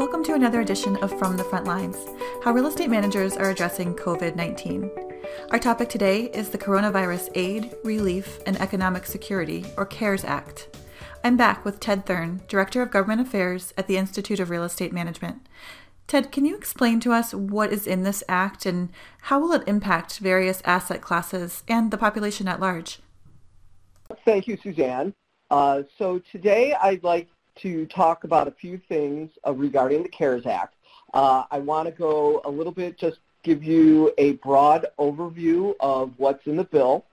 Welcome to another edition of From the Front Lines How Real Estate Managers Are Addressing COVID 19. Our topic today is the Coronavirus Aid, Relief, and Economic Security, or CARES Act. I'm back with Ted Thurn, Director of Government Affairs at the Institute of Real Estate Management. Ted, can you explain to us what is in this act and how will it impact various asset classes and the population at large? Thank you, Suzanne. Uh, so today I'd like to talk about a few things uh, regarding the CARES Act. Uh, I want to go a little bit, just give you a broad overview of what's in the bill.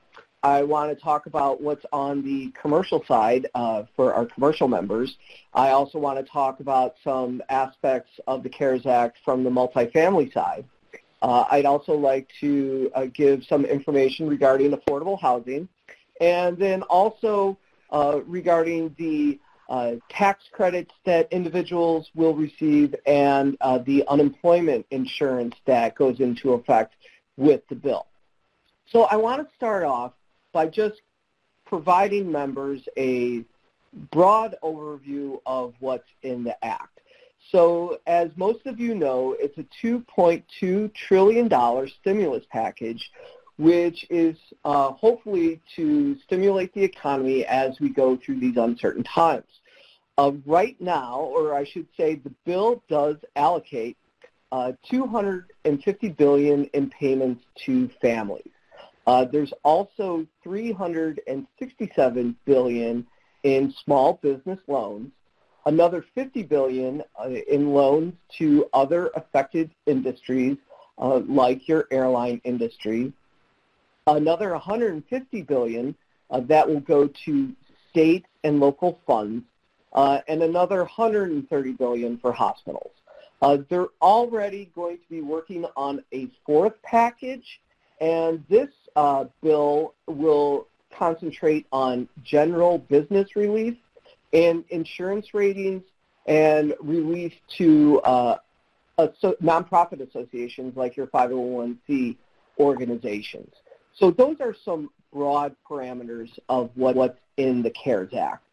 I want to talk about what's on the commercial side uh, for our commercial members. I also want to talk about some aspects of the CARES Act from the multifamily side. Uh, I'd also like to uh, give some information regarding affordable housing and then also uh, regarding the tax credits that individuals will receive and uh, the unemployment insurance that goes into effect with the bill. So I want to start off by just providing members a broad overview of what's in the Act. So as most of you know, it's a $2.2 trillion stimulus package which is uh, hopefully to stimulate the economy as we go through these uncertain times. Uh, right now, or I should say the bill does allocate uh, 250 billion in payments to families. Uh, there's also 367 billion in small business loans, another 50 billion uh, in loans to other affected industries uh, like your airline industry, another 150 billion uh, that will go to state and local funds, uh, and another 130 billion for hospitals. Uh, they're already going to be working on a fourth package, and this uh, bill will concentrate on general business relief and insurance ratings and relief to uh, nonprofit associations like your 501c organizations. So those are some broad parameters of what, what's in the CARES Act.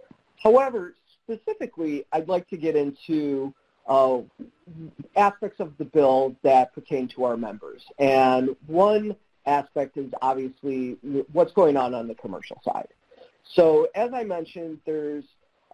However, specifically, I'd like to get into uh, aspects of the bill that pertain to our members. And one aspect is obviously what's going on on the commercial side. So as I mentioned, there's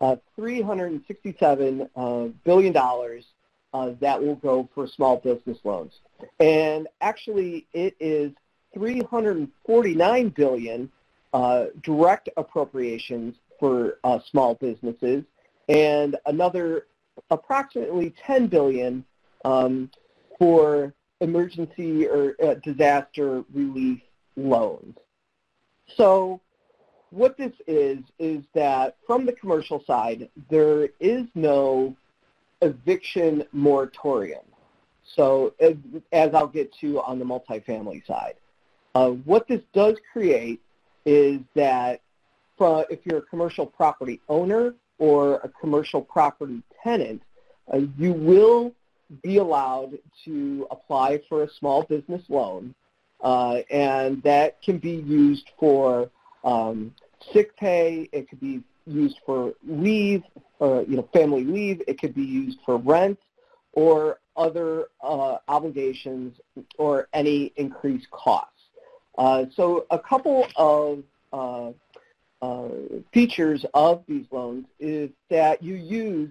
uh, 367 uh, billion dollars uh, that will go for small business loans. And actually, it is 349 billion uh, direct appropriations for uh, small businesses, and another approximately 10 billion um, for emergency or uh, disaster relief loans. So what this is, is that from the commercial side, there is no eviction moratorium. So as, as I'll get to on the multifamily side. Uh, what this does create is that if you're a commercial property owner or a commercial property tenant, uh, you will be allowed to apply for a small business loan, uh, and that can be used for um, sick pay. It could be used for leave, uh, you know, family leave. It could be used for rent or other uh, obligations or any increased costs. Uh, so a couple of uh, uh, features of these loans is that you use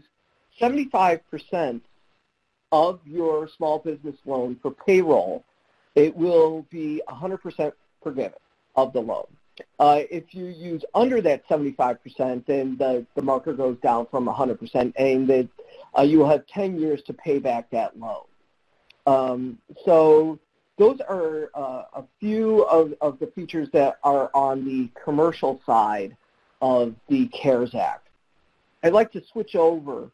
75% of your small business loan for payroll. It will be 100% forgiven of the loan. Uh, if you use under that 75%, then the, the marker goes down from 100%, and that uh, you will have 10 years to pay back that loan. Um, so those are uh, a few of, of the features that are on the commercial side of the CARES Act. I'd like to switch over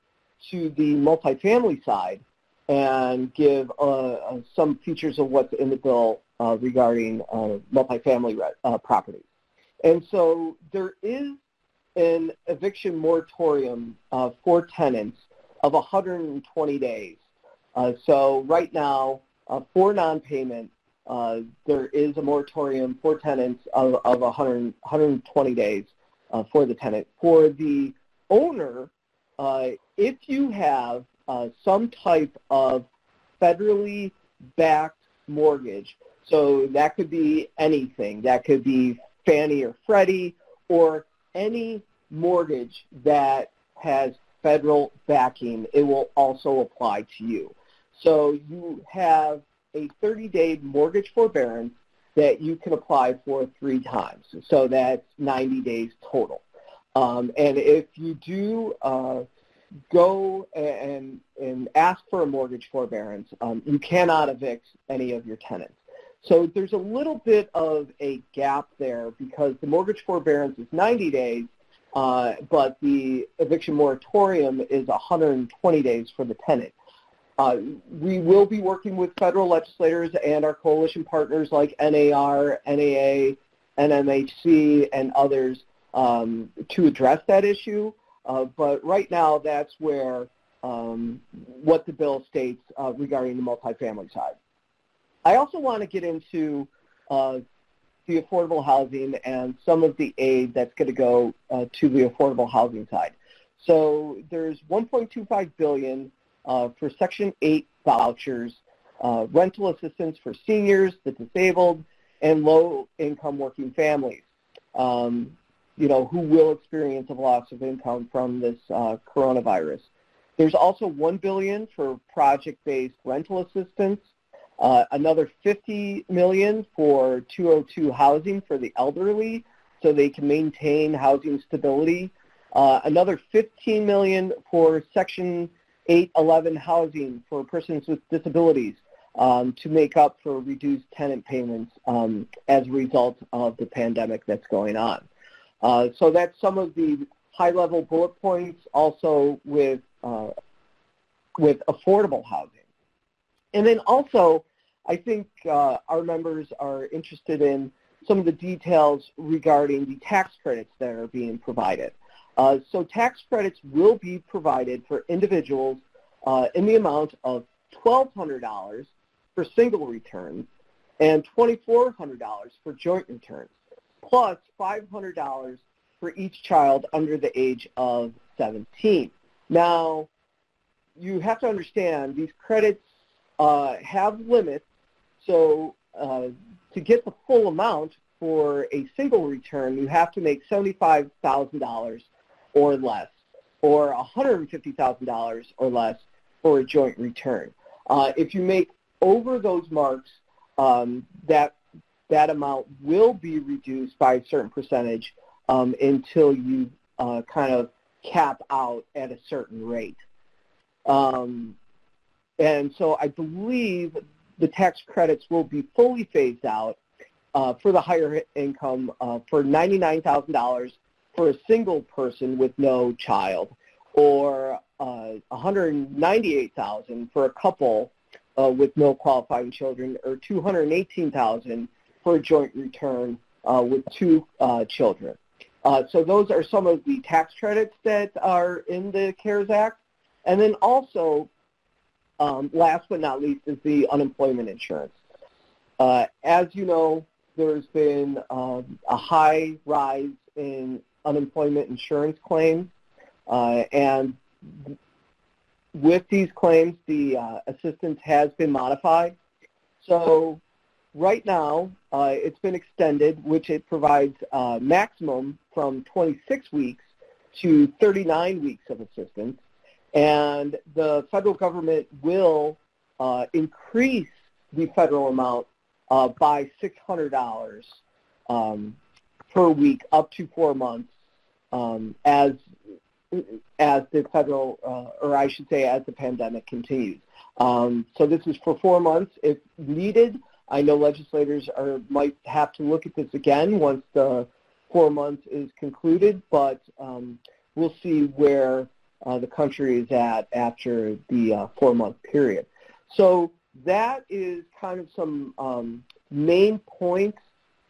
to the multifamily side and give uh, uh some features of what's in the bill uh, regarding uh, multifamily uh, properties. And so there is an eviction moratorium for tenants of 120 days. so right now, for non-payment, uh, there is a moratorium for tenants of, of 100, 120 days uh, for the tenant. For the owner, uh, if you have uh, some type of federally backed mortgage. So that could be anything. That could be Fannie or Freddie or any mortgage that has federal backing. It will also apply to you. So you have a 30-day mortgage forbearance that you can apply for three times. So that's 90 days total. Um, and if you do uh, go and, and ask for a mortgage forbearance, um, you cannot evict any of your tenants. So there's a little bit of a gap there because the mortgage forbearance is 90 days, uh, but the eviction moratorium is 120 days for the tenant. Uh, we will be working with federal legislators and our coalition partners like NAR, NAA, NMHC, and others um, to address that issue. Uh, but right now, that's where um, what the bill states uh, regarding the multifamily side. I also want to get into uh, the affordable housing and some of the aid that's going to go uh, to the affordable housing side. So there's 1.25 billion uh, for Section 8 vouchers, uh, rental assistance for seniors, the disabled, and low-income working families, um, you know, who will experience a loss of income from this uh, coronavirus. There's also 1 billion for project-based rental assistance, uh, another 50 million for 202 housing for the elderly, so they can maintain housing stability. Uh, another 15 million for Section 811 housing for persons with disabilities um, to make up for reduced tenant payments um, as a result of the pandemic that's going on. Uh, so that's some of the high-level bullet points also with, uh, with affordable housing. And then also, I think uh, our members are interested in some of the details regarding the tax credits that are being provided. Uh, so tax credits will be provided for individuals uh, in the amount of $1,200 for single returns and $2,400 for joint returns, plus $500 for each child under the age of 17. Now, you have to understand these credits uh, have limits, so uh, to get the full amount for a single return, you have to make $75,000 or less, or $150,000 or less for a joint return. Uh, if you make over those marks, um, that that amount will be reduced by a certain percentage um, until you uh, kind of cap out at a certain rate. Um, and so I believe the tax credits will be fully phased out uh, for the higher income uh, for $99,000 for a single person with no child or uh, 198,000 for a couple uh, with no qualifying children or 218,000 for a joint return uh, with two uh, children. Uh, so those are some of the tax credits that are in the CARES Act. And then also, um, last but not least, is the unemployment insurance. Uh, as you know, there's been um, a high rise in unemployment insurance claims, uh, and with these claims, the uh, assistance has been modified. So right now, uh, it's been extended, which it provides maximum from 26 weeks to 39 weeks of assistance. And the federal government will uh, increase the federal amount uh, by $600 um, per week up to four months um, as as the federal, uh, or I should say, as the pandemic continues. Um, so this is for four months if needed. I know legislators are might have to look at this again once the four months is concluded, but um, we'll see where uh, the country is at after the uh, four-month period. So that is kind of some um, main points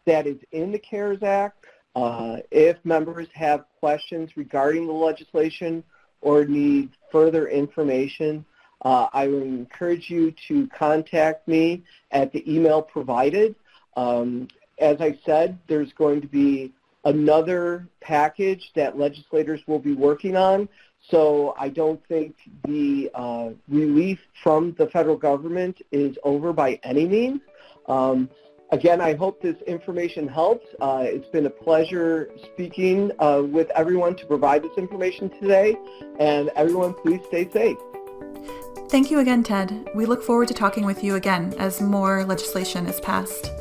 that is in the CARES Act. Uh, if members have questions regarding the legislation or need further information, uh, I would encourage you to contact me at the email provided. Um, as I said, there's going to be another package that legislators will be working on. So I don't think the uh, relief from the federal government is over by any means. Um, again, I hope this information helps. Uh, it's been a pleasure speaking uh, with everyone to provide this information today. And everyone, please stay safe. Thank you again, Ted. We look forward to talking with you again as more legislation is passed.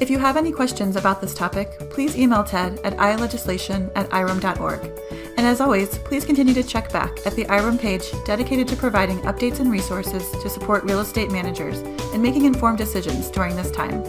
If you have any questions about this topic, please email Ted at ilegislation at. And as always, please continue to check back at the IREM page dedicated to providing updates and resources to support real estate managers in making informed decisions during this time.